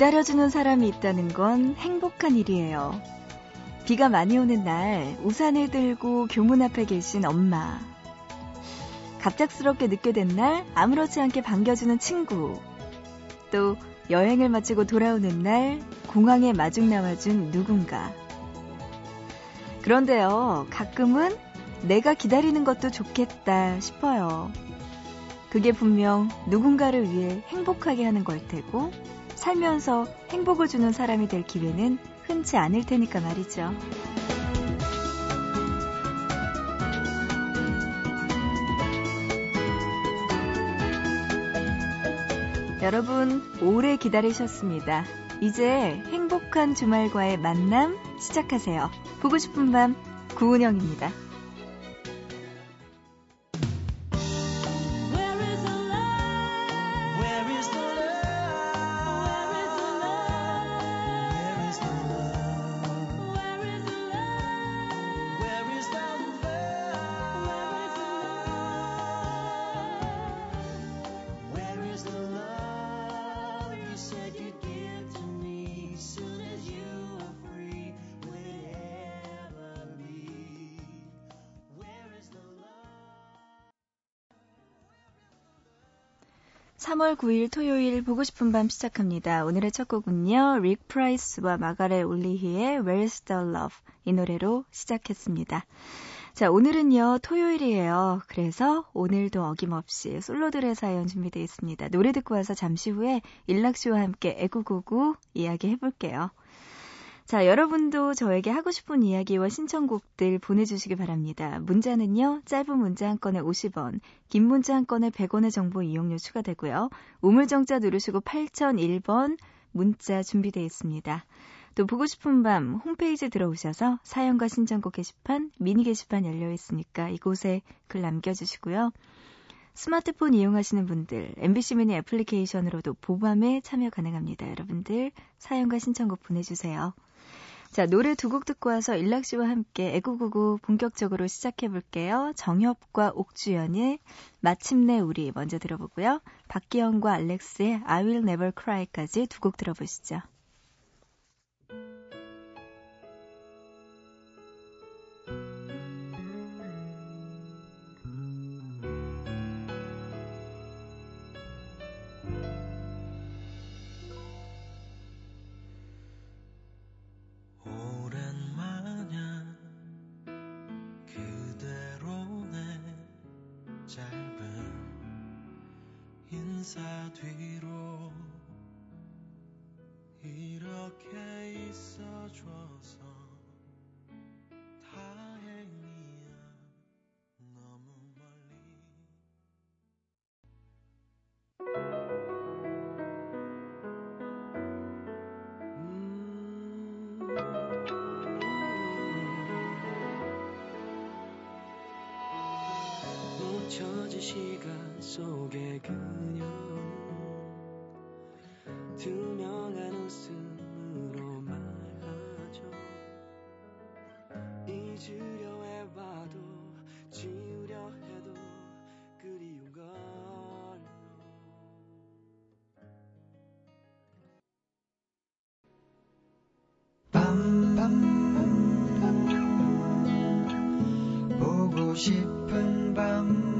기다려주는 사람이 있다는 건 행복한 일이에요. 비가 많이 오는 날 우산을 들고 교문 앞에 계신 엄마. 갑작스럽게 늦게 된 날 아무렇지 않게 반겨주는 친구. 또 여행을 마치고 돌아오는 날 공항에 마중 나와준 누군가. 그런데요, 가끔은 내가 기다리는 것도 좋겠다 싶어요. 그게 분명 누군가를 위해 행복하게 하는 걸 테고, 살면서 행복을 주는 사람이 될 기회는 흔치 않을 테니까 말이죠. 여러분, 오래 기다리셨습니다. 이제 행복한 주말과의 만남 시작하세요. 보고 싶은 밤, 구은영입니다. 9일) 토요일 보고 싶은 밤 시작합니다. 오늘의 첫 곡은요. 릭 프라이스와 마가렛 올리히의 Where's the Love 이 노래로 시작했습니다. 자, 오늘은요, 토요일이에요. 그래서 오늘도 어김없이 솔로들의 사연 준비되어 있습니다. 노래 듣고 와서 잠시 후에 일락씨와 함께 애구고구 이야기 해볼게요. 자, 여러분도 저에게 하고 싶은 이야기와 신청곡들 보내주시기 바랍니다. 문자는요, 짧은 문자 한 건에 50원, 긴 문자 한 건에 100원의 정보 이용료 추가되고요. 우물정자 누르시고 8001번 문자 준비되어 있습니다. 또 보고 싶은 밤 홈페이지 들어오셔서 사연과 신청곡 게시판, 미니 게시판 열려 있으니까 이곳에 글 남겨주시고요. 스마트폰 이용하시는 분들, MBC 미니 애플리케이션으로도 보밤에 참여 가능합니다. 여러분들 사연과 신청곡 보내주세요. 자, 노래 두 곡 듣고 와서 일락 씨와 함께 애구구구 본격적으로 시작해 볼게요. 정협과 옥주연의 마침내 우리 먼저 들어보고요. 박기영과 알렉스의 I Will Never Cry까지 두 곡 들어보시죠. 시간 싶은 밤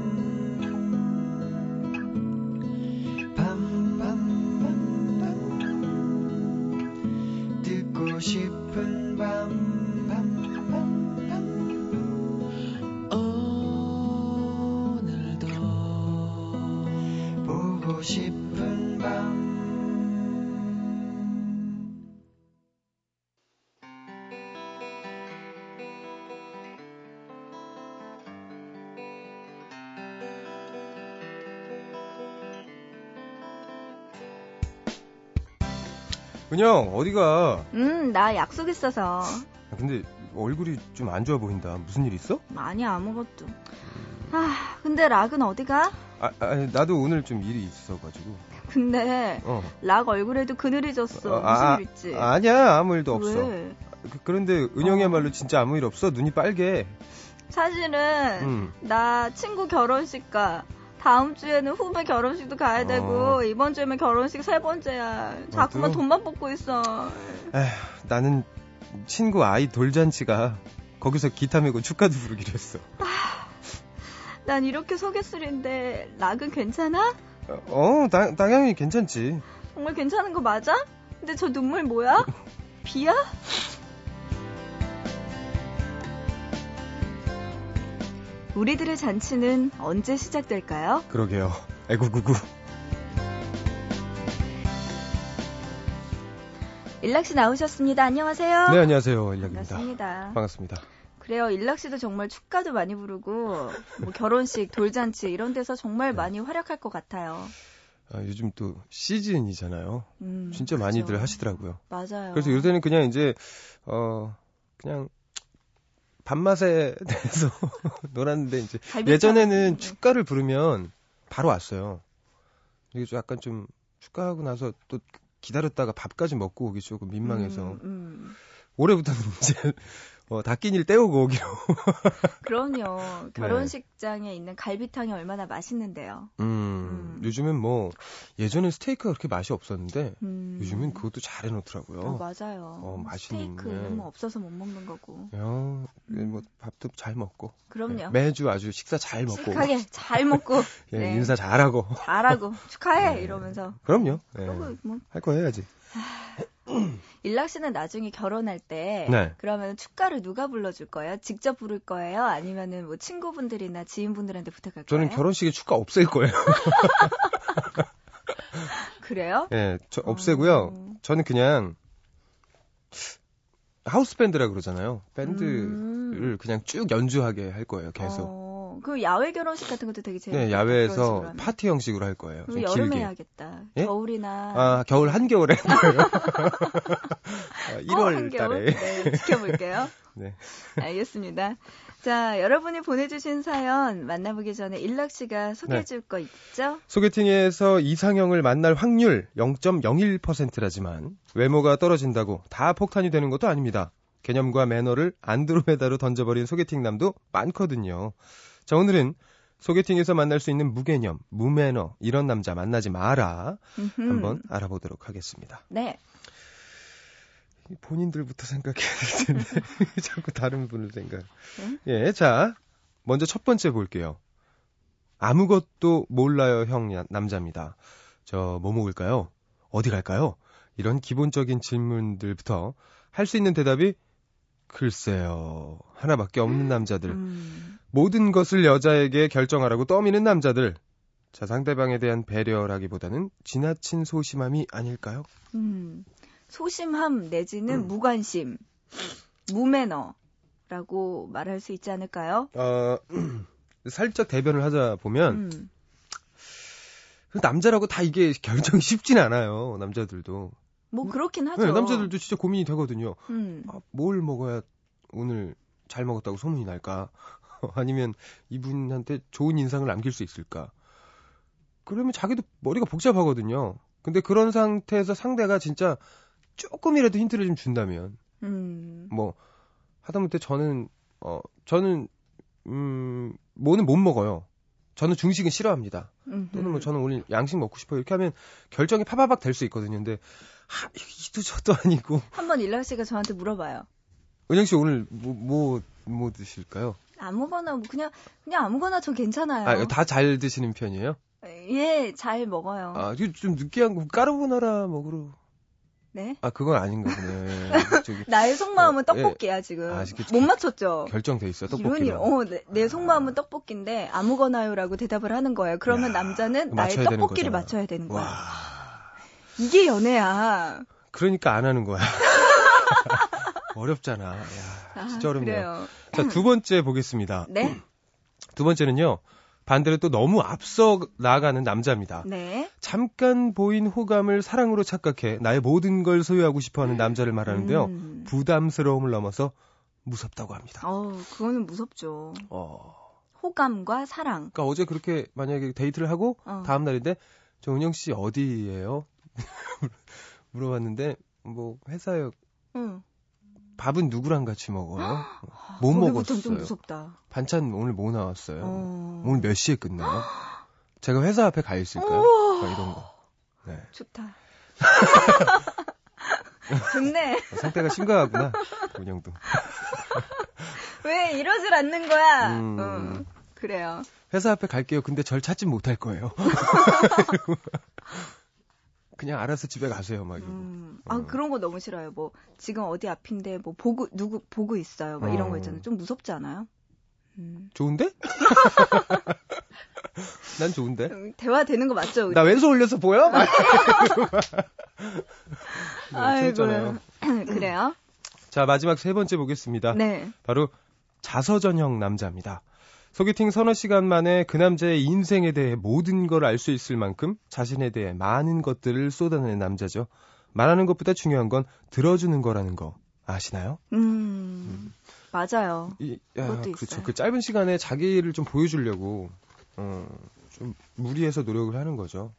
은영 어디가? 음, 나 약속 있어서. 아, 근데 얼굴이 좀 안 좋아 보인다. 무슨 일 있어? 아니 아무것도. 아, 근데 락은 어디가? 아, 아 나도 오늘 좀 일이 있어가지고. 근데 어. 락 얼굴에도 그늘이 졌어. 어, 무슨 아, 일 있지? 아니야 아무 일도 없어. 왜? 그, 런데 은영이야말로 어. 진짜 아무 일 없어. 눈이 빨개. 사실은 음. 나 친구 결혼식 가. 다음 주에는 후배 결혼식도 가야 되고 어. 이번 주에면 결혼식 세 번째야. 자꾸만 나도. 돈만 뽑고 있어. 에휴, 나는 친구 아이 돌잔치가 거기서 기타 메고 축가도 부르기로 했어. 난 이렇게 소개술인데 락은 괜찮아? 어, 당, 당연히 괜찮지. 정말 괜찮은 거 맞아? 근데 저 눈물 뭐야? 비야? 우리들의 잔치는 언제 시작될까요? 그러게요. 애구구구. 일락 씨 나오셨습니다. 안녕하세요. 네, 안녕하세요. 일락입니다. 반갑습니다. 반갑습니다. 그래요. 일락 씨도 정말 축가도 많이 부르고 뭐 결혼식, 돌잔치 이런 데서 정말 많이 활약할 것 같아요. 아, 요즘 또 시즌이잖아요. 음, 진짜 그죠. 많이들 하시더라고요. 맞아요. 그래서 요새는 그냥 이제 어 그냥 밥맛에 대해서 놀았는데 이제. 예전에는 축가를 부르면 바로 왔어요. 이게 좀 약간 좀 축가하고 나서 또 기다렸다가 밥까지 먹고 오기 조금 민망해서 음, 음. 올해부터는 이제 어, 닭끼니를 때우고 오기로. 그럼요. 결혼식장에 있는 갈비탕이 얼마나 맛있는데요. 음, 음. 요즘은 뭐 예전엔 스테이크가 그렇게 맛이 없었는데 음. 요즘은 그것도 잘 해놓더라고요. 어, 맞아요. 어, 맛있는, 스테이크는 네. 뭐 없어서 못 먹는 거고. 야, 뭐 밥도 잘 먹고 그럼요. 매주 아주 식사 잘 먹고 착하게 잘 먹고 예, 네. 인사 잘하고 잘하고 축하해 네. 이러면서. 그럼요. 예, 그리고 뭐 할 거 해야지. 일락 씨는 나중에 결혼할 때 네. 그러면 축가를 누가 불러줄 거예요? 직접 부를 거예요? 아니면은 뭐 친구분들이나 지인분들한테 부탁할 저는 거예요? 결혼식에 축가 없앨 거예요. 그래요? 예, 저 없애고요. 어. 저는 그냥 하우스 밴드라 그러잖아요. 밴드를 음. 그냥 쭉 연주하게 할 거예요. 계속. 어, 그 야외 결혼식 같은 것도 되게 재밌겠다. 네, 야외에서. 파티 형식으로 할 거예요. 좀 여름에 길게. 해야겠다. 예? 겨울이나 아, 겨울 한겨울에 할 거예요. 아, 1월 어? 달에. 네, 지켜볼게요. 네. 알겠습니다. 자, 여러분이 보내주신 사연 만나보기 전에 일락 씨가 네. 소개해줄 거 있죠? 소개팅에서 이상형을 만날 확률 0.01%라지만 외모가 떨어진다고 다 폭탄이 되는 것도 아닙니다. 개념과 매너를 안드로메다로 던져버린 소개팅 남도 많거든요. 자, 오늘은 소개팅에서 만날 수 있는 무개념, 무매너 이런 남자 만나지 마라 음흠. 한번 알아보도록 하겠습니다. 네. 본인들부터 생각해야 될 텐데 자꾸 다른 분을 생각. 응? 예, 자 먼저 첫 번째 볼게요. 아무것도 몰라요 형 야- 남자입니다. 저 뭐 먹을까요? 어디 갈까요? 이런 기본적인 질문들부터 할 수 있는 대답이 글쎄요 하나밖에 없는 남자들. 음, 모든 것을 여자에게 결정하라고 떠미는 남자들. 자 상대방에 대한 배려라기보다는 지나친 소심함이 아닐까요? 음. 소심함 내지는 음. 무관심, 무매너라고 말할 수 있지 않을까요? 어, 살짝 대변을 하자 보면 음, 그 남자라고 다 이게 결정이 쉽진 않아요. 남자들도. 뭐 그렇긴 하죠. 네, 남자들도 진짜 고민이 되거든요. 음, 아, 뭘 먹어야 오늘 잘 먹었다고 소문이 날까? 아니면 이분한테 좋은 인상을 남길 수 있을까? 그러면 자기도 머리가 복잡하거든요. 근데 그런 상태에서 상대가 진짜 조금이라도 힌트를 좀 준다면, 음, 뭐, 하다못해 저는, 어, 저는, 음, 뭐는 못 먹어요. 저는 중식은 싫어합니다. 음, 또는 뭐 저는 오늘 양식 먹고 싶어요. 이렇게 하면 결정이 파바박 될 수 있거든요. 근데, 하, 이도 저도 아니고. 한번 일락 씨가 저한테 물어봐요. 은영 씨 오늘 뭐, 뭐, 뭐 드실까요? 아무거나 뭐 그냥 그냥 아무거나 저 괜찮아요. 아, 다 잘 드시는 편이에요? 예, 잘 먹어요. 아, 이거 좀 느끼한 거, 까르보나라 먹으러. 네. 아, 그건 아닌가 보네. 저기, 나의 속마음은 어, 예. 떡볶이야 지금. 아, 못 맞췄죠. 결정돼 떡볶이로. 일, 어, 내, 내 속마음은 떡볶이인데 아무거나요라고 대답을 하는 거예요. 그러면 야, 남자는 나의 떡볶이를. 맞춰야 되는 거야. 와. 이게 연애야. 그러니까 안 하는 거야. 어렵잖아. 야, 아, 진짜 어렵네요. 그래요. 자, 두 번째 보겠습니다. 네, 두 번째는요. 반대로 또 너무 앞서 나가는 남자입니다. 네. 잠깐 보인 호감을 사랑으로 착각해 나의 모든 걸 소유하고 싶어 하는 남자를 말하는데요. 음. 부담스러움을 넘어서 무섭다고 합니다. 어, 그거는 무섭죠. 어. 호감과 사랑. 그러니까 어제 그렇게 만약에 데이트를 하고 어. 다음 날인데 저 은영 씨 어디예요? 물어봤는데 뭐 회사에 응. 밥은 누구랑 같이 먹어요? 뭐 거기부터는 좀 먹었어요? 무섭다. 반찬 오늘 뭐 나왔어요? 어. 오늘 몇 시에 끝나요? 제가 회사 앞에 가 있을까요? 뭐 이런 거. 네. 좋다. 좋네. 어, 상태가 심각하구나. 운영도. 왜 이러질 않는 거야? 음. 음, 그래요. 회사 앞에 갈게요. 근데 절 찾진 못할 거예요. 그냥 알아서 집에 가세요. 막 이러고. 음, 아 어. 그런 거 너무 싫어요. 뭐 지금 어디 앞인데 뭐 보고 누구 보고 있어요. 막 이런 어. 거 있잖아요. 좀 무섭지 않아요? 음. 좋은데? 난 좋은데. 음, 대화 되는 거 맞죠? 우리? 나 왼손 올려서 보여? 막 네, 아이고. 그래요? 자, 마지막 세 번째 보겠습니다. 네. 바로 자서전형 남자입니다. 소개팅 서너 시간 만에 그 남자의 인생에 대해 모든 걸 알 수 있을 만큼 자신에 대해 많은 것들을 쏟아내는 남자죠. 말하는 것보다 중요한 건 들어주는 거라는 거 아시나요? 음. 맞아요. 이, 야, 그것도 그렇죠. 있어요. 그 짧은 시간에 자기를 좀 보여주려고 어, 좀 무리해서 노력을 하는 거죠.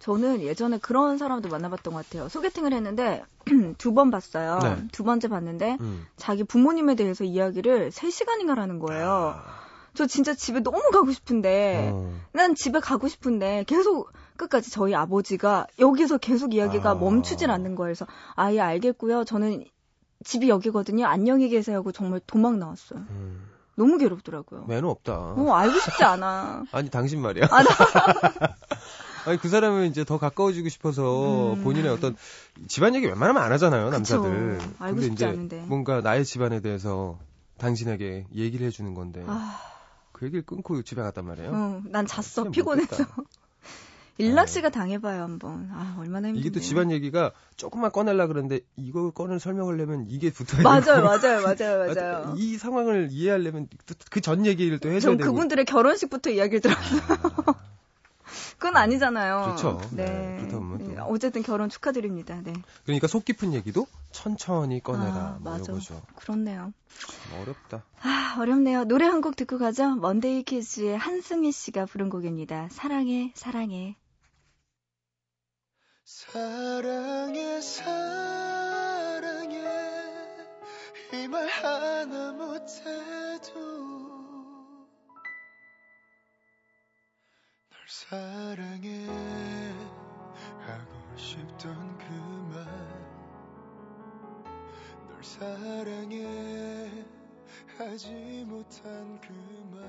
저는 예전에 그런 사람도 만나봤던 것 같아요. 소개팅을 했는데 두 번 봤어요. 네. 두 번째 봤는데 음. 자기 부모님에 대해서 이야기를 3시간인가 하는 거예요. 아, 저 진짜 집에 너무 가고 싶은데 어. 난 집에 가고 싶은데 계속 끝까지 저희 아버지가 여기서 계속 이야기가 아. 멈추질 않는 거예요. 그래서 아예 알겠고요. 저는 집이 여기거든요. 안녕히 계세요 하고 정말 도망 나왔어요. 음. 너무 괴롭더라고요. 매너 없다. 어, 알고 싶지 않아. 아니 당신 말이야. 아, 나- 아니 그 사람은 이제 더 가까워지고 싶어서 음. 본인의 어떤 집안 얘기 웬만하면 안 하잖아요 남자들. 그쵸. 알고 근데 싶지 이제 않은데. 뭔가 나의 집안에 대해서 당신에게 얘기를 해주는 건데 아, 그 얘기를 끊고 집에 갔단 말이에요. 어, 난 잤어. 진짜 피곤해서. 일락 씨가 당해봐요 한번. 아 얼마나 힘든데. 이게 또 집안 얘기가 조금만 꺼내려 그러는데 이걸 꺼낼 설명을 내면 이게 붙어야 맞아요, 맞아요, 맞아요, 맞아요. 이 상황을 이해하려면 그 전 얘기를 또 해줘야 전 되고 그분들의 결혼식부터 이야기를 들었어요. 그건 아니잖아요. 그렇죠. 네. 네, 그렇다 보면 또. 네, 어쨌든 결혼 축하드립니다. 네. 그러니까 속 깊은 얘기도 천천히 꺼내라 아, 뭐 맞아. 이거죠. 그렇네요. 참 어렵다. 아, 어렵네요. 노래 한 곡 듣고 가죠. 먼데이 키즈의 한승희 씨가 부른 곡입니다. 사랑해, 사랑해. 사랑해 사랑해 이 말 하나 못해 사랑해 하고 싶던 그 말 널 사랑해 하지 못한 그 말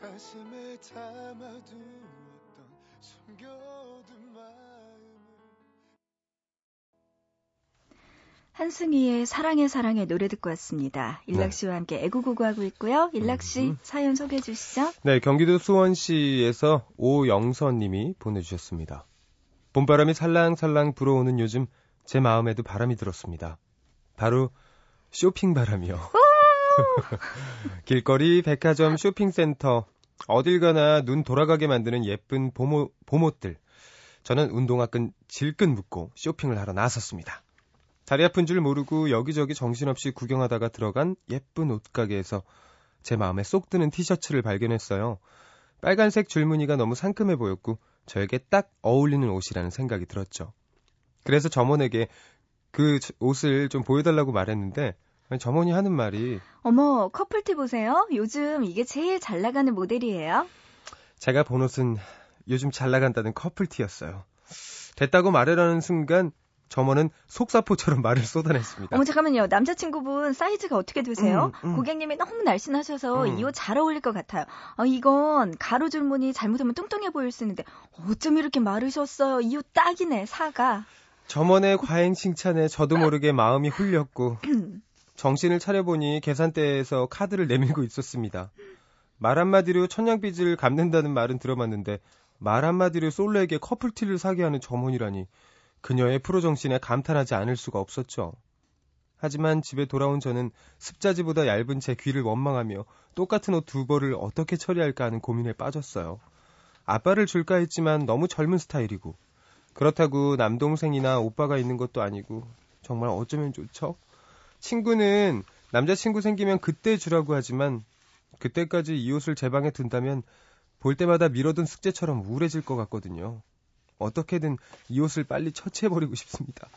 가슴에 담아두었던 숨겨 한승희의 사랑해, 사랑해 노래 듣고 왔습니다. 네. 일락 씨와 함께 애구구구하고 있고요. 일락 씨 음. 사연 소개해 주시죠. 네, 경기도 수원시에서 오영선 님이 보내주셨습니다. 봄바람이 살랑살랑 불어오는 요즘 제 마음에도 바람이 들었습니다. 바로 쇼핑 바람이요. 길거리, 백화점, 쇼핑센터, 어딜 가나 눈 돌아가게 만드는 예쁜 봄옷, 봄옷들. 저는 운동화 끈 질끈 묶고 쇼핑을 하러 나섰습니다. 다리 아픈 줄 모르고 여기저기 정신없이 구경하다가 들어간 예쁜 옷가게에서 제 마음에 쏙 드는 티셔츠를 발견했어요. 빨간색 줄무늬가 너무 상큼해 보였고 저에게 딱 어울리는 옷이라는 생각이 들었죠. 그래서 점원에게 그 옷을 좀 보여달라고 말했는데 점원이 하는 말이 어머, 커플티 보세요. 요즘 이게 제일 잘 나가는 모델이에요. 제가 본 옷은 요즘 잘 나간다는 커플티였어요. 됐다고 말하라는 순간 점원은 속사포처럼 말을 쏟아냈습니다. 어머, 잠깐만요. 남자친구분 사이즈가 어떻게 되세요? 음, 음. 고객님이 너무 날씬하셔서 음. 이옷 잘 어울릴 것 같아요. 어, 이건 가로 줄무늬 잘못하면 뚱뚱해 보일 수 있는데 어쩜 이렇게 마르셨어요? 이 옷 딱이네, 사가. 점원의 과잉 칭찬에 저도 모르게 마음이 훌렸고 정신을 차려보니 계산대에서 카드를 내밀고 있었습니다. 말 한마디로 천냥빚을 갚는다는 말은 들어봤는데 말 한마디로 솔로에게 커플티를 사게 하는 점원이라니 그녀의 프로 정신에 감탄하지 않을 수가 없었죠. 하지만 집에 돌아온 저는 습자지보다 얇은 제 귀를 원망하며 똑같은 옷 두 벌을 어떻게 처리할까 하는 고민에 빠졌어요. 아빠를 줄까 했지만 너무 젊은 스타일이고 그렇다고 남동생이나 오빠가 있는 것도 아니고 정말 어쩌면 좋죠? 친구는 남자친구 생기면 그때 주라고 하지만 그때까지 이 옷을 제 방에 둔다면 볼 때마다 미뤄둔 숙제처럼 우울해질 것 같거든요. 어떻게든 이 옷을 빨리 처치해버리고 싶습니다.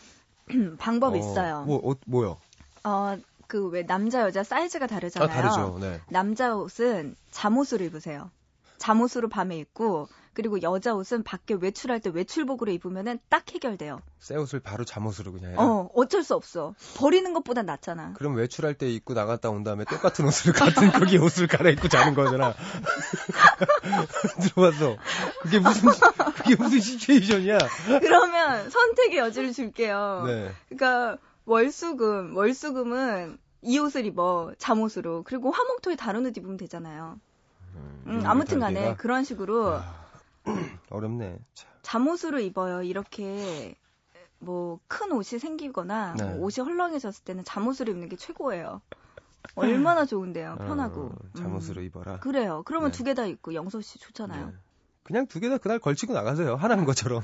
방법 어, 있어요. 뭐, 옷, 뭐요? 어, 그 왜 남자 여자 사이즈가 다르잖아요. 아, 다르죠. 네. 남자 옷은 잠옷을 입으세요. 잠옷으로 밤에 입고 그리고 여자 옷은 밖에 외출할 때 외출복으로 입으면은 딱 해결돼요. 새 옷을 바로 잠옷으로 그냥 해라. 어, 어쩔 수 없어. 버리는 것보다 낫잖아. 그럼 외출할 때 입고 나갔다 온 다음에 똑같은 옷을 같은 거기 옷을 갈아입고 자는 거잖아. 들어봤어. 그게 무슨 그게 무슨 시츄에이션이야? 그러면 선택의 여지를 줄게요. 네. 그러니까 월수금, 월수금은 이 옷을 입어 잠옷으로 그리고 화목토에 다른 옷 입으면 되잖아요. 음, 아무튼 간에? 그런 식으로 아, 어렵네. 참. 잠옷으로 입어요. 이렇게 뭐 큰 옷이 생기거나 네. 뭐 옷이 헐렁해졌을 때는 잠옷으로 입는 게 최고예요. 얼마나 좋은데요. 편하고. 어, 잠옷으로 음. 입어라. 그래요. 그러면 네. 두개 다 입고 영서 씨 좋잖아요. 네. 그냥 두 개 다 그날 걸치고 나가세요. 하나는 것처럼.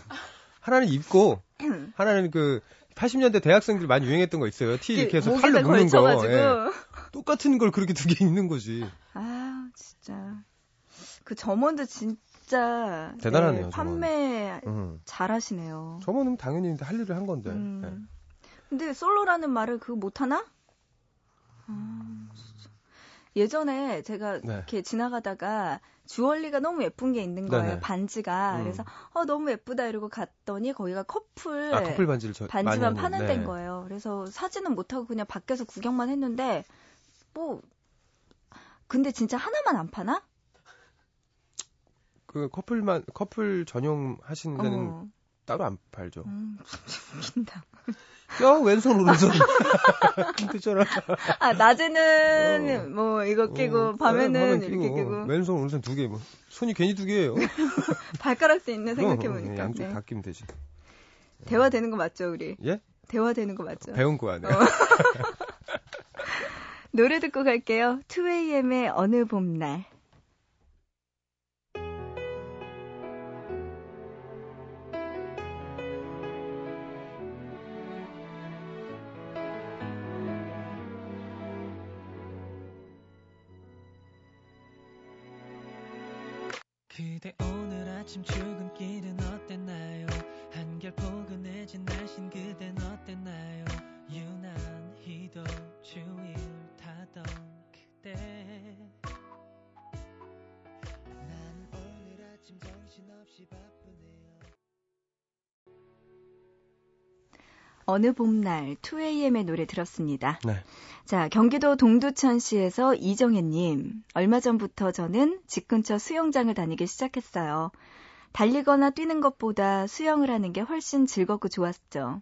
하나는 입고 하나는 그 80년대 대학생들 많이 유행했던 거 있어요. 티 이렇게 해서 팔로 묶는 거. 예. 똑같은 걸 그렇게 두 개 입는 거지. 아 진짜 그 점원도 진짜 대단하네요, 네, 점원. 판매 음. 잘하시네요. 저번은 당연히 할 일을 한 건데. 음. 네. 근데 솔로라는 말을 그거 못하나? 아, 진짜. 예전에 제가 네. 이렇게 지나가다가 주얼리가 너무 예쁜 게 있는 거예요. 네네. 반지가. 음. 그래서 어 너무 예쁘다 이러고 갔더니 거기가 커플, 아 커플 반지를 저 반지만 파는 네. 데인 거예요. 그래서 사진은 못 하고 그냥 밖에서 구경만 했는데 뭐 근데 진짜 하나만 안 파나? 그 커플만 커플 전용 하시는 데는 어. 따로 안 팔죠. 음, 웃긴다. 야 왼손 오른손 힘들잖아. 아 낮에는 뭐 이거 끼고 어, 밤에는 하면 이렇게 끼고 왼손 오른손 두 개. 뭐 손이 괜히 두 개예요. 발가락 수 있네 그럼, 생각해 보니까. 양쪽 네. 다 끼면 되지. 대화 되는 거 맞죠, 우리? 예? 대화 되는 거 맞죠? 배운 거야. 네. 어. 노래 듣고 갈게요. 2AM의 어느 봄날. 아침 출근길은 어땠나요? 한결 포근해진 날씬 그댄 어땠나요? 유난히도 주위를 타던 그대 난 오늘 아침 정신없이 바쁘네요 어느 봄날 2AM의 노래 들었습니다. 네. 자, 경기도 동두천시에서 이정혜님. 얼마 전부터 저는 집 근처 수영장을 다니기 시작했어요. 달리거나 뛰는 것보다 수영을 하는 게 훨씬 즐겁고 좋았죠.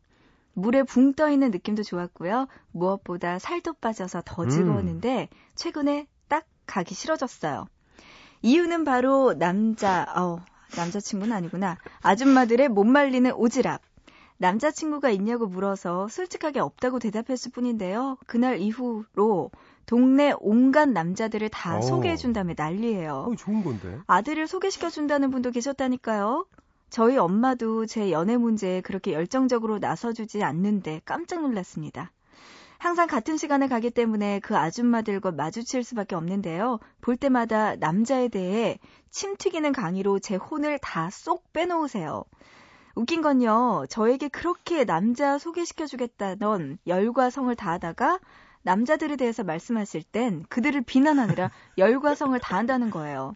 물에 붕 떠 있는 느낌도 좋았고요. 무엇보다 살도 빠져서 더 음. 즐거웠는데 최근에 딱 가기 싫어졌어요. 이유는 바로 남자, 어, 남자친구는 아니구나. 아줌마들의 못 말리는 오지랖. 남자친구가 있냐고 물어서 솔직하게 없다고 대답했을 뿐인데요. 그날 이후로 동네 온갖 남자들을 다 오. 소개해준다며 난리예요. 어, 좋은 건데. 아들을 소개시켜준다는 분도 계셨다니까요. 저희 엄마도 제 연애 문제에 그렇게 열정적으로 나서주지 않는데 깜짝 놀랐습니다. 항상 같은 시간에 가기 때문에 그 아줌마들과 마주칠 수밖에 없는데요. 볼 때마다 남자에 대해 침 튀기는 강의로 제 혼을 다 쏙 빼놓으세요. 웃긴 건요, 저에게 그렇게 남자 소개시켜주겠다던 열과 성을 다하다가 남자들에 대해서 말씀하실 땐 그들을 비난하느라 열과 성을 다한다는 거예요.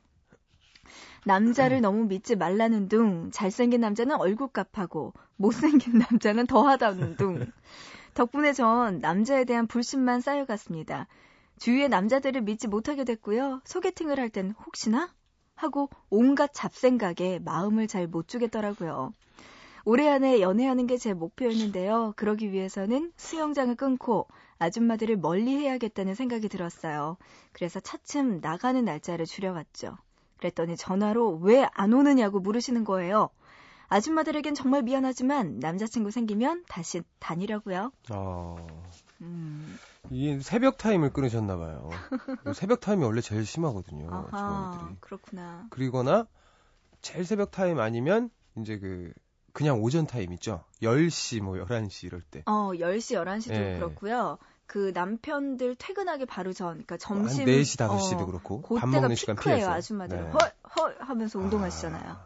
남자를 너무 믿지 말라는 둥, 잘생긴 남자는 얼굴 값하고, 못생긴 남자는 더하다는 둥. 덕분에 전 남자에 대한 불신만 쌓여갔습니다. 주위의 남자들을 믿지 못하게 됐고요. 소개팅을 할 땐 혹시나? 하고 온갖 잡생각에 마음을 잘 못 주겠더라고요. 올해 안에 연애하는 게 제 목표였는데요. 그러기 위해서는 수영장을 끊고 아줌마들을 멀리 해야겠다는 생각이 들었어요. 그래서 차츰 나가는 날짜를 줄여갔죠. 그랬더니 전화로 왜 안 오느냐고 물으시는 거예요. 아줌마들에겐 정말 미안하지만 남자친구 생기면 다시 다니려고요. 어, 음, 이 새벽 타임을 끊으셨나 봐요. 새벽 타임이 원래 제일 심하거든요. 아하, 아주머니들이. 그렇구나. 그러거나 제일 새벽 타임 아니면 이제 그 그냥 오전 타임 있죠. 10시 뭐 11시 이럴 때. 어, 10시, 11시도 예. 그렇고요. 그 남편들 퇴근하기 바로 전, 그러니까 점심. 한 4시, 5시도 어, 그렇고 그때가 밥 먹는 시간 피해서. 아줌마들. 네. 헐, 헐 하면서 운동하시잖아요. 아,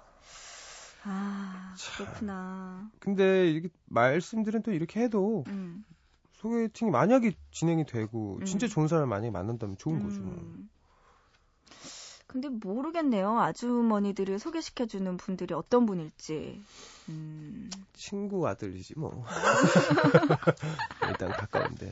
아, 참. 그렇구나. 근데 이렇게 말씀들은 또 이렇게 해도 음. 소개팅이 만약에 진행이 되고 음. 진짜 좋은 사람 만약에 만난다면 좋은 거죠. 뭐. 음. 근데 모르겠네요. 아주머니들을 소개시켜주는 분들이 어떤 분일지. 음, 친구 아들이지 뭐. 일단 가까운데.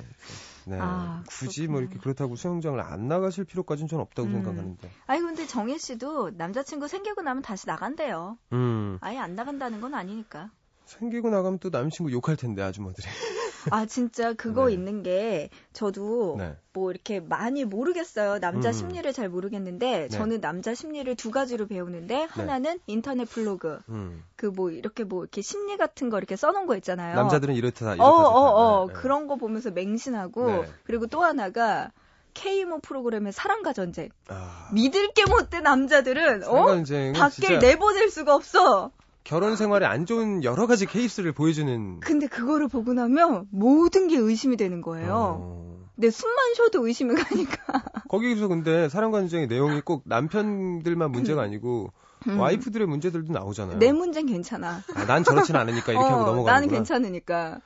네. 아, 굳이. 뭐 이렇게 그렇다고 수영장을 안 나가실 필요까지는 전 없다고 음. 생각하는데. 아니 근데 정혜 씨도 남자친구 생기고 나면 다시 나간대요. 음. 아예 안 나간다는 건 아니니까. 생기고 나가면 또 남친구 욕할 텐데 아주머니들이. 아 진짜 그거 네. 있는 게 저도 네. 뭐 이렇게 많이 모르겠어요. 남자 음. 심리를 잘 모르겠는데 네. 저는 남자 심리를 두 가지로 배우는데 하나는 인터넷 블로그 음. 그뭐 이렇게 뭐 이렇게 심리 같은 거 이렇게 써놓은 거 있잖아요. 남자들은 이렇다 이렇다. 어, 어, 어. 네, 네. 그런 거 보면서 맹신하고 네. 그리고 또 하나가 K모 프로그램의 사랑과 전쟁. 아. 믿을 게 못돼 남자들은 어? 밖에 진짜 내보낼 수가 없어. 결혼 생활에 안 좋은 여러 가지 케이스를 보여주는. 근데 그거를 보고 나면 모든 게 의심이 되는 거예요. 어. 내 숨만 쉬어도 의심이 가니까. 거기서 근데 사랑관쟁의 내용이 꼭 남편들만 문제가 아니고 음. 와이프들의 문제들도 나오잖아요. 내 문제는 괜찮아. 아, 난 저렇진 않으니까 이렇게 하고 어, 넘어가는구나. 나는 괜찮으니까.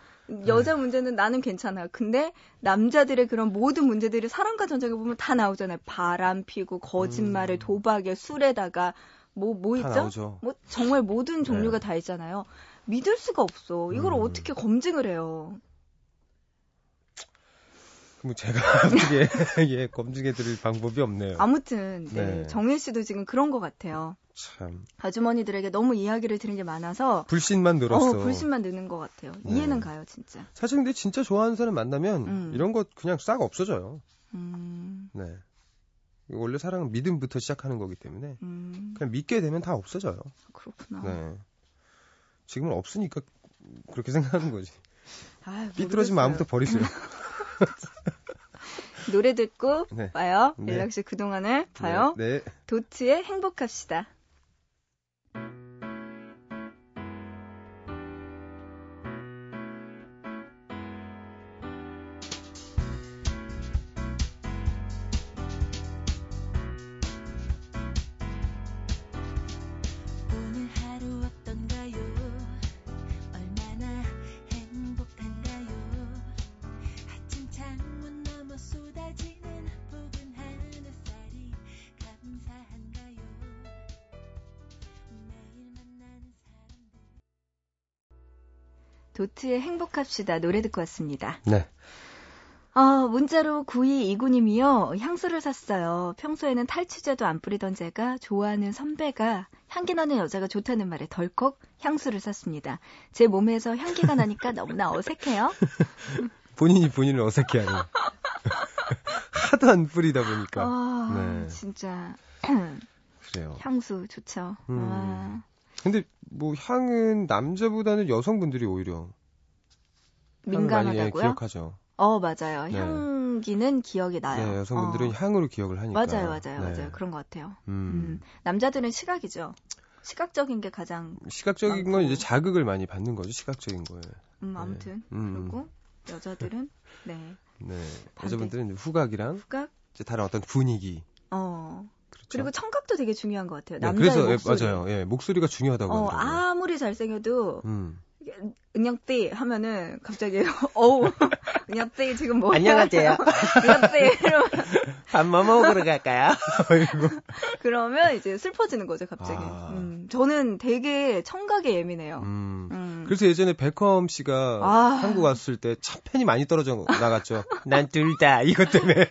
여자 문제는 나는 괜찮아. 근데 남자들의 그런 모든 문제들이 사랑과 전쟁에 보면 다 나오잖아요. 바람 피고 거짓말에 도박에 술에다가 뭐 뭐 있죠? 나오죠. 뭐 정말 모든 종류가 네. 다 있잖아요. 믿을 수가 없어. 이걸 음. 어떻게 검증을 해요? 그럼 제가 어떻게 예, 검증해 드릴 방법이 없네요. 아무튼 네. 네. 정일 씨도 지금 그런 것 같아요. 참 아주머니들에게 너무 이야기를 들은 게 많아서 불신만 늘었어. 어, 불신만 느는 것 같아요. 네. 이해는 가요, 진짜. 사실 근데 진짜 좋아하는 사람 만나면 음. 이런 거 그냥 싹 없어져요. 음, 네. 원래 사랑은 믿음부터 시작하는 거기 때문에 음, 그냥 믿게 되면 다 없어져요. 그렇구나. 네. 지금은 없으니까 그렇게 생각하는 거지. 아유, 삐뚤어진. 마음부터 버리세요. 노래 듣고 네. 봐요. 네. 일락 씨 그동안을 봐요. 네. 네. 도트의 행복합시다. 도트의 행복합시다. 노래 듣고 왔습니다. 네. 아, 문자로 9229님이요. 향수를 샀어요. 평소에는 탈취제도 안 뿌리던 제가 좋아하는 선배가 향기 나는 여자가 좋다는 말에 덜컥 향수를 샀습니다. 제 몸에서 향기가 나니까 너무나 어색해요. 본인이 본인을 어색해하는. 하도 안 뿌리다 보니까. 아, 네. 진짜 그래요. 향수 좋죠. 음. 아, 근데 뭐 향은 남자보다는 여성분들이 오히려 많이 예, 민감하다고요? 기억하죠. 어, 맞아요. 네. 향기는 기억이 나요. 네, 여성분들은 어. 향으로 기억을 하니까. 맞아요, 맞아요, 네. 맞아요. 그런 것 같아요. 음. 음. 남자들은 시각이죠. 시각적인 게 가장 시각적인 건 많고. 이제 자극을 많이 받는 거죠. 시각적인 거에. 음, 아무튼 음. 그리고 여자들은 네 네. 반대. 여자분들은 후각이랑 후각 이제 다른 어떤 분위기. 어 그렇죠. 그리고 청각도 되게 중요한 것 같아요. 네, 남자의 그래서 예, 목소리. 맞아요. 예, 목소리가 중요하다고 어 하더라고요. 아무리 잘생겨도 음. 은영띠 하면은 갑자기 어우 은영띠 지금 뭐야? 안녕하세요. 은영띠 이러면 밥뭐 먹으러 갈까요? 그러면 이제 슬퍼지는 거죠 갑자기. 아. 음, 저는 되게 청각에 예민해요. 음. 음. 그래서 예전에 베컴 씨가 아. 한국 왔을 때 참 팬이 많이 떨어져 나갔죠. 난 둘 다. 이것 때문에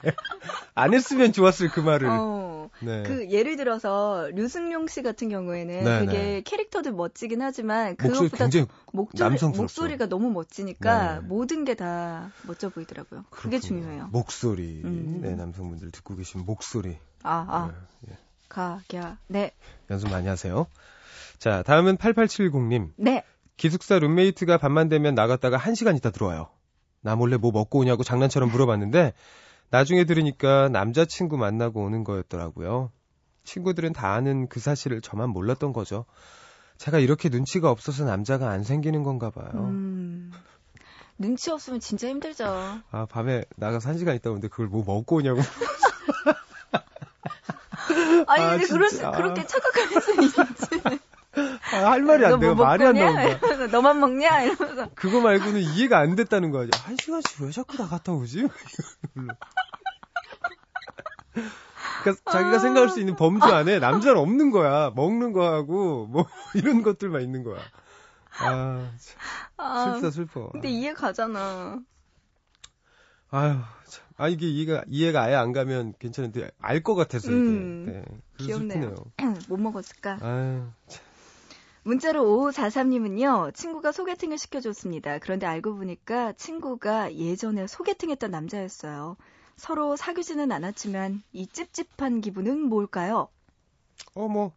안 했으면 좋았을 그 말을. 어, 네. 그 예를 들어서 류승룡 씨 같은 경우에는 네, 되게 네. 캐릭터도 멋지긴 하지만 목소리 그것보다 굉장히 목소리, 남성 스럽죠. 목소리가 너무 멋지니까 네. 모든 게 다 멋져 보이더라고요. 그게 그렇군요. 중요해요. 목소리. 음. 네, 남성분들 듣고 계신 목소리. 아, 아, 네, 예. 가, 갸, 네, 연습 많이 하세요. 자, 다음은 8870님. 네. 기숙사 룸메이트가 밤만 되면 나갔다가 1시간 있다 들어와요. 나 몰래 뭐 먹고 오냐고 장난처럼 물어봤는데 나중에 들으니까 남자친구 만나고 오는 거였더라고요. 친구들은 다 아는 그 사실을 저만 몰랐던 거죠. 제가 이렇게 눈치가 없어서 남자가 안 생기는 건가 봐요. 음, 눈치 없으면 진짜 힘들죠. 아, 밤에 나가서 1시간 있다 오는데 그걸 뭐 먹고 오냐고. 아니, 아, 근데 그럴 수. 그렇게 착각할 수 있지. 아, 할 말이 너안 돼요. 뭐 말이 안? 나온다. 너만 먹냐? 이러면서. 그거 말고는 이해가 안 됐다는 거야. 한 시간씩 왜 자꾸 나갔다 오지? 그러니까 자기가 생각할 수 있는 범주 안에 남자는 없는 거야. 먹는 거하고 뭐 이런 것들만 있는 거야. 아, 참, 아, 슬프다 슬퍼. 근데 이해 가잖아. 아유, 참. 아 이게 이해가 이해가 아예 안 가면 괜찮은데 알 것 같아서 이게. 음, 네. 그래서 귀엽네요. 못 먹었을까? 아유, 문자로 5543님은요, 친구가 소개팅을 시켜줬습니다. 그런데 알고 보니까 친구가 예전에 소개팅했던 남자였어요. 서로 사귀지는 않았지만 이 찝찝한 기분은 뭘까요? 어 뭐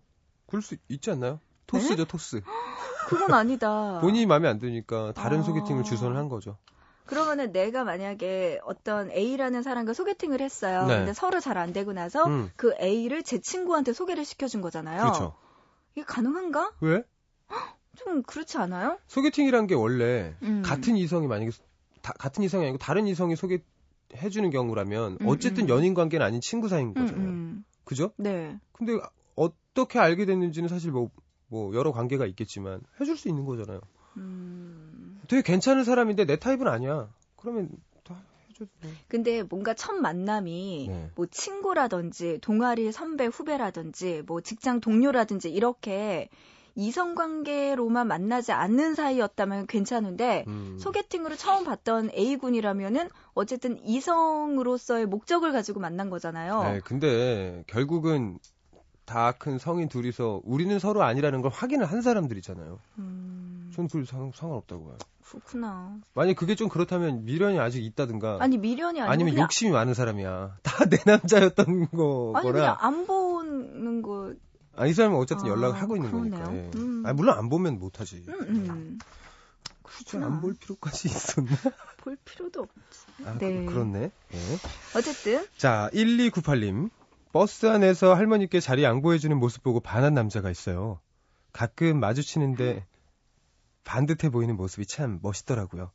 그럴 수 있지 않나요? 토스죠 토스. 그건 아니다. 본인이 마음에 안 드니까 다른 아. 소개팅을 주선을 한 거죠. 그러면은 내가 만약에 어떤 A라는 사람과 소개팅을 했어요. 네. 근데 서로 잘 안 되고 나서 음. 그 A를 제 친구한테 소개를 시켜준 거잖아요. 그렇죠. 이게 가능한가? 왜? 좀 그렇지 않아요? 소개팅이란 게 원래 음. 같은 이성이 만약에 다- 같은 이성이 아니고 다른 이성이 소개 해주는 경우라면 음, 어쨌든 음. 연인 관계는 아닌 친구 사이인 음, 거잖아요. 음. 그죠? 네. 근데 어떻게 알게 됐는지는 사실 뭐, 뭐 여러 관계가 있겠지만 해줄 수 있는 거잖아요. 음. 되게 괜찮은 사람인데 내 타입은 아니야. 그러면 다 해줘도 돼. 근데 뭔가 첫 만남이 네. 뭐 친구라든지 동아리 선배 후배라든지 뭐 직장 동료라든지 이렇게 이성 관계로만 만나지 않는 사이였다면 괜찮은데 음. 소개팅으로 처음 봤던 A군이라면은 어쨌든 이성으로서의 목적을 가지고 만난 거잖아요. 네, 근데 결국은 다 큰 성인 둘이서 우리는 서로 아니라는 걸 확인을 한 사람들이잖아요. 음, 전 그걸 상, 상관없다고 봐요. 그렇구나. 만약 그게 좀 그렇다면 미련이 아직 있다든가 아니 미련이 아니고 아니면 그냥, 욕심이 많은 사람이야. 다 내 남자였던 아니 그냥 거라. 안 보는 거. 아, 이 사람은 어쨌든 아, 연락을 하고 있는 그러네요. 거니까. 예. 음. 아니, 물론 안 보면 못 하지. 음, 음. 굳이 그렇구나. 안볼 필요까지 있었나? 볼 필요도 없지. 아, 네. 그, 렇네 어쨌든 자, 1298님. 버스 안에서 할머니께 자리 양보해주는 모습 보고 반한 남자가 있어요. 가끔 마주치는데 반듯해 보이는 모습이 참 멋있더라고요.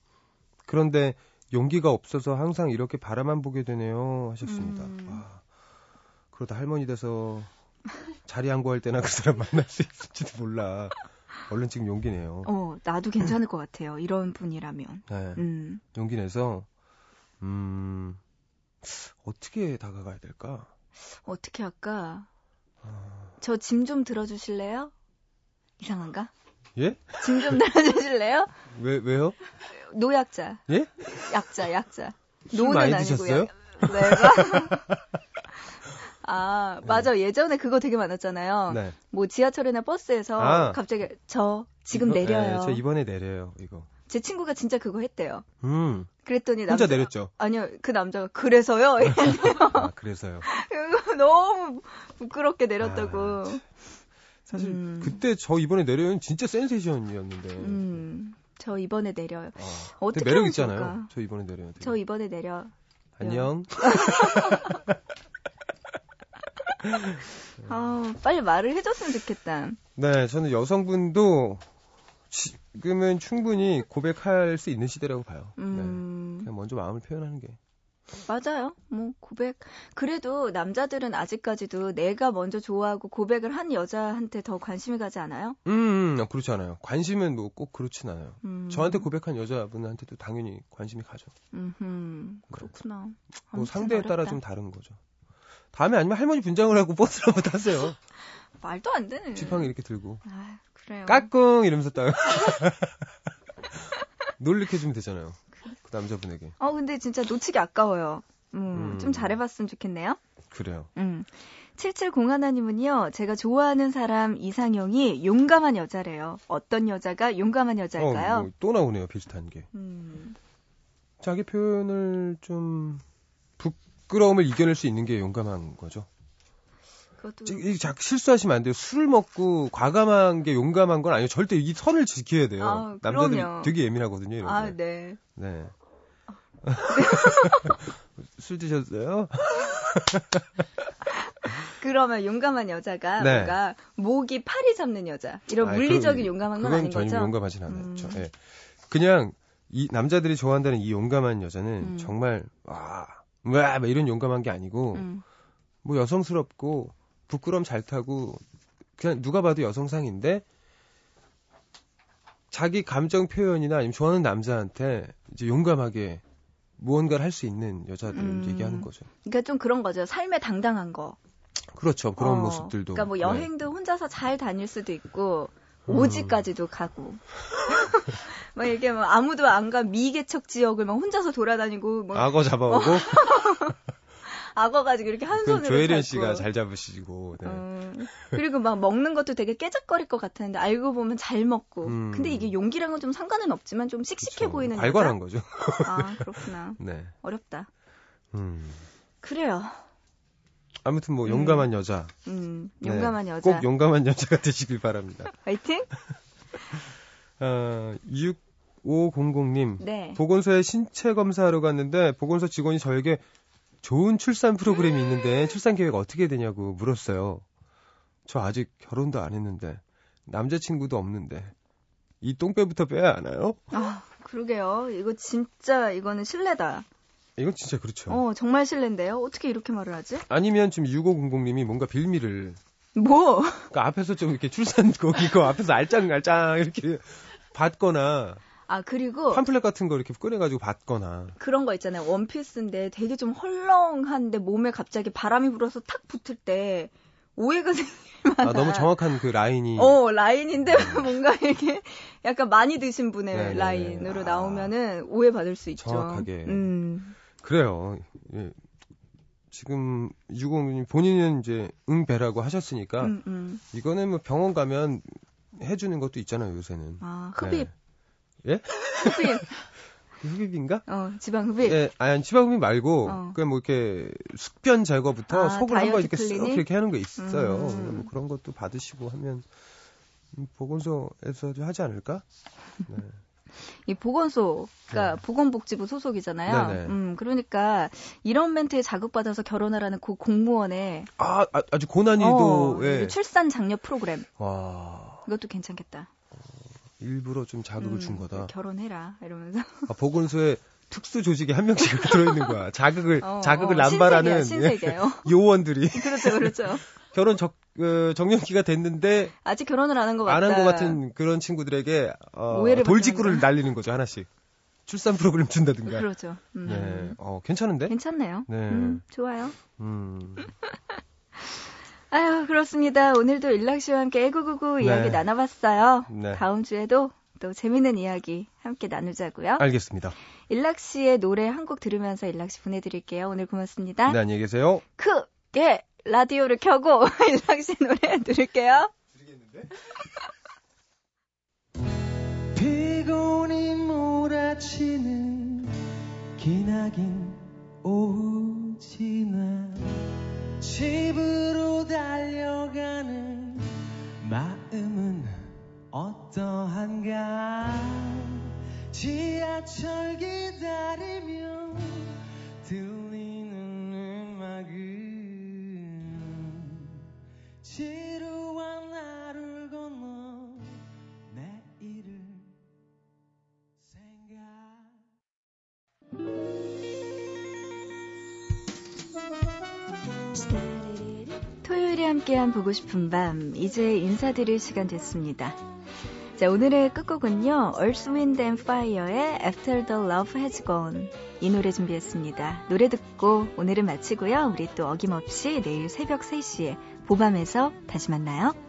그런데 용기가 없어서 항상 이렇게 바라만 보게 되네요. 하셨습니다. 음. 와, 그러다 할머니 돼서 자리 양보할 때나 그 사람 만날 수 있을지도 몰라. 얼른 지금 용기 내요. 어 나도 괜찮을 것 같아요. 이런 분이라면. 네, 음. 용기 내서, 음, 어떻게 다가가야 될까? 어떻게 할까? 아, 저짐 좀 들어주실래요? 이상한가? 예? 짐 좀 들어주실래요? 왜, 왜요? 노약자. 예? 약자, 약자. 술 노는 많이 아니고 드셨어요? 약- 내가? 아, 맞아. 예전에 그거 되게 많았잖아요. 네. 뭐 지하철이나 버스에서 아. 갑자기 저 지금 이거- 내려요. 네, 저 이번에 내려요, 이거. 제 친구가 진짜 그거 했대요. 음, 그랬더니 혼자 남자 내렸죠. 아니요, 그 남자가 그래서요. 아, 그래서요. 너무 부끄럽게 내렸다고. 아, 사실 음. 그때 저 이번에 내려요는 진짜 센세이션이었는데. 음, 저 이번에 내려요. 아, 어떻게 매력 있잖아요. 좋을까? 저 이번에 내려요. 되게. 저 이번에 내려. 안녕. 아, 빨리 말을 해줬으면 좋겠다. 네, 저는 여성분도 지금은 충분히 고백할 수 있는 시대라고 봐요. 네. 음, 그냥 먼저 마음을 표현하는 게. 맞아요. 뭐, 고백. 그래도 남자들은 아직까지도 내가 먼저 좋아하고 고백을 한 여자한테 더 관심이 가지 않아요? 음, 음, 그렇지 않아요. 관심은 뭐 꼭 그렇진 않아요. 음. 저한테 고백한 여자분한테도 당연히 관심이 가죠. 음흠, 그렇구나. 뭐 아무튼 상대에 따라 어렵다. 좀 다른 거죠. 다음에 아니면 할머니 분장을 하고 버스를 한번 타세요. 말도 안 되네. 지팡이 이렇게 들고. 아, 그래요. 까꿍 이러면서 딱 놀리켜주면 되잖아요. 그 남자분에게. 어, 근데 진짜 놓치기 아까워요. 음, 음. 좀 잘해봤으면 좋겠네요. 그래요. 음. 7701님은요, 제가 좋아하는 사람 이상형이 용감한 여자래요. 어떤 여자가 용감한 여자일까요? 어, 뭐 또 나오네요, 비슷한 게. 음, 자기 표현을 좀 부끄러움을 이겨낼 수 있는 게 용감한 거죠. 그것도. 지- 이 자, 실수하시면 안 돼요. 술을 먹고 과감한 게 용감한 건 아니에요. 절대 이 선을 지켜야 돼요. 아, 남자들이 그럼요. 되게 예민하거든요. 이런 아, 게. 네. 네. 술 드셨어요? 그러면 용감한 여자가 네. 뭔가 목이 팔이 잡는 여자. 이런 아이, 물리적인 용감한 건 그건 아닌 전혀 거죠? 용감하진 않아요. 음. 저, 예. 그냥 이 남자들이 좋아한다는 이 용감한 여자는 음. 정말 와, 와, 막 이런 용감한 게 아니고 음, 뭐 여성스럽고 부끄럼 잘 타고 그냥 누가 봐도 여성상인데 자기 감정 표현이나 아니면 좋아하는 남자한테 이제 용감하게 무언가를 할 수 있는 여자들을 음. 얘기하는 거죠. 그러니까 좀 그런 거죠. 삶에 당당한 거. 그렇죠. 그런 어, 모습들도. 그러니까 뭐 네. 여행도 혼자서 잘 다닐 수도 있고 음. 오지까지도 가고. 막 이게 뭐 아무도 안 간 미개척 지역을 막 혼자서 돌아다니고 뭐 악어 잡아오고 악어 가지고 이렇게 한그 손으로 조혜련. 씨가 잘 잡으시고. 네. 어, 그리고 막 먹는 것도 되게 깨작거릴 것 같았는데 알고 보면 잘 먹고. 음. 근데 이게 용기랑은 좀 상관은 없지만 좀 씩씩해 그렇죠. 보이는 발괄한 여자? 거죠. 아 그렇구나. 네. 어렵다. 음. 그래요. 아무튼 뭐 음. 용감한 여자. 음, 네. 용감한 여자. 꼭 용감한 여자가 되시길 바랍니다. 화이팅? 어, 6500님. 네. 보건소에 신체 검사하러 갔는데 보건소 직원이 저에게 좋은 출산 프로그램이 있는데 출산 계획 어떻게 되냐고 물었어요. 저 아직 결혼도 안 했는데 남자친구도 없는데 이 똥배부터 빼야 하나요? 아, 그러게요. 이거 진짜 이거는 신뢰다. 이건 진짜 그렇죠. 어, 정말 신뢰인데요. 어떻게 이렇게 말을 하지? 아니면 지금 6500님이 뭔가 빌미를 뭐? 그러니까 앞에서 좀 이렇게 출산 거기 그 앞에서 알짱알짱 이렇게 받거나 아, 그리고 팜플렛 같은 거 이렇게 꺼내가지고 받거나 그런 거 있잖아요. 원피스인데 되게 좀 헐렁한데 몸에 갑자기 바람이 불어서 탁 붙을 때 오해가 생길 만한. 아, 너무 정확한 그 라인이 어, 라인인데 뭔가 이렇게 약간 많이 드신 분의 네네네. 라인으로 아. 나오면은 오해 받을 수 있죠. 정확하게. 음. 그래요. 예. 지금 60님 본인은 이제 응배라고 하셨으니까 음, 음. 이거는 뭐 병원 가면 해주는 것도 있잖아요 요새는. 아, 흡입. 네. 예? 흡입. 흡입인가? 어, 지방 흡입. 예, 아니 치바흡입 말고 어. 그냥 뭐 이렇게 숙변 제거부터 아, 속을 한번 이렇게 쓱? 이렇게 하는 거 있어요. 음. 뭐 그런 것도 받으시고 하면 음, 보건소에서도 하지 않을까? 네. 이 보건소가 네. 보건복지부 소속이잖아요. 네네. 음, 그러니까 이런 멘트에 자극받아서 결혼하라는 그 공무원의 아, 아 아주 고난이도 어, 예. 이 출산 장려 프로그램 와 이것도 괜찮겠다. 일부러 좀 자극을 음, 준 거다. 결혼해라 이러면서 아, 보건소에 특수 조직이 한 명씩 들어있는 거야. 자극을 어, 자극을 어, 남발하는 신세계요. 요원들이 그렇죠, 그렇죠. 결혼 적 어, 정년기가 됐는데 아직 결혼을 안 한 것 같다. 안 한 것 같은 그런 친구들에게 어, 돌직구를 날리는 거죠 하나씩. 출산 프로그램 준다든가. 그렇죠. 음. 네, 어 괜찮은데? 괜찮네요. 네. 음, 좋아요. 음, 아유, 그렇습니다. 오늘도 일락 씨와 함께 애구구구 네. 이야기 나눠봤어요. 네. 다음 주에도 또 재밌는 이야기 함께 나누자고요. 알겠습니다. 일락 씨의 노래 한 곡 들으면서 일락 씨 보내드릴게요. 오늘 고맙습니다. 네, 안녕히 계세요. 크게 라디오를 켜고 일락 씨 노래 들을게요. 피곤이 몰아치는 기나긴 오후 지나 집으로 달려가는 마음은 어떠한가 지하철 기다리며 들리는 음악은 지루한 하루를 건너 내일을 생각 토요일에 함께한 보고 싶은 밤 이제 인사드릴 시간 됐습니다. 자 오늘의 끝곡은요 Earth, Wind and Fire의 After the Love Has Gone 이 노래 준비했습니다. 노래 듣고 오늘은 마치고요. 우리 또 어김없이 내일 새벽 3시에 보밤에서 다시 만나요.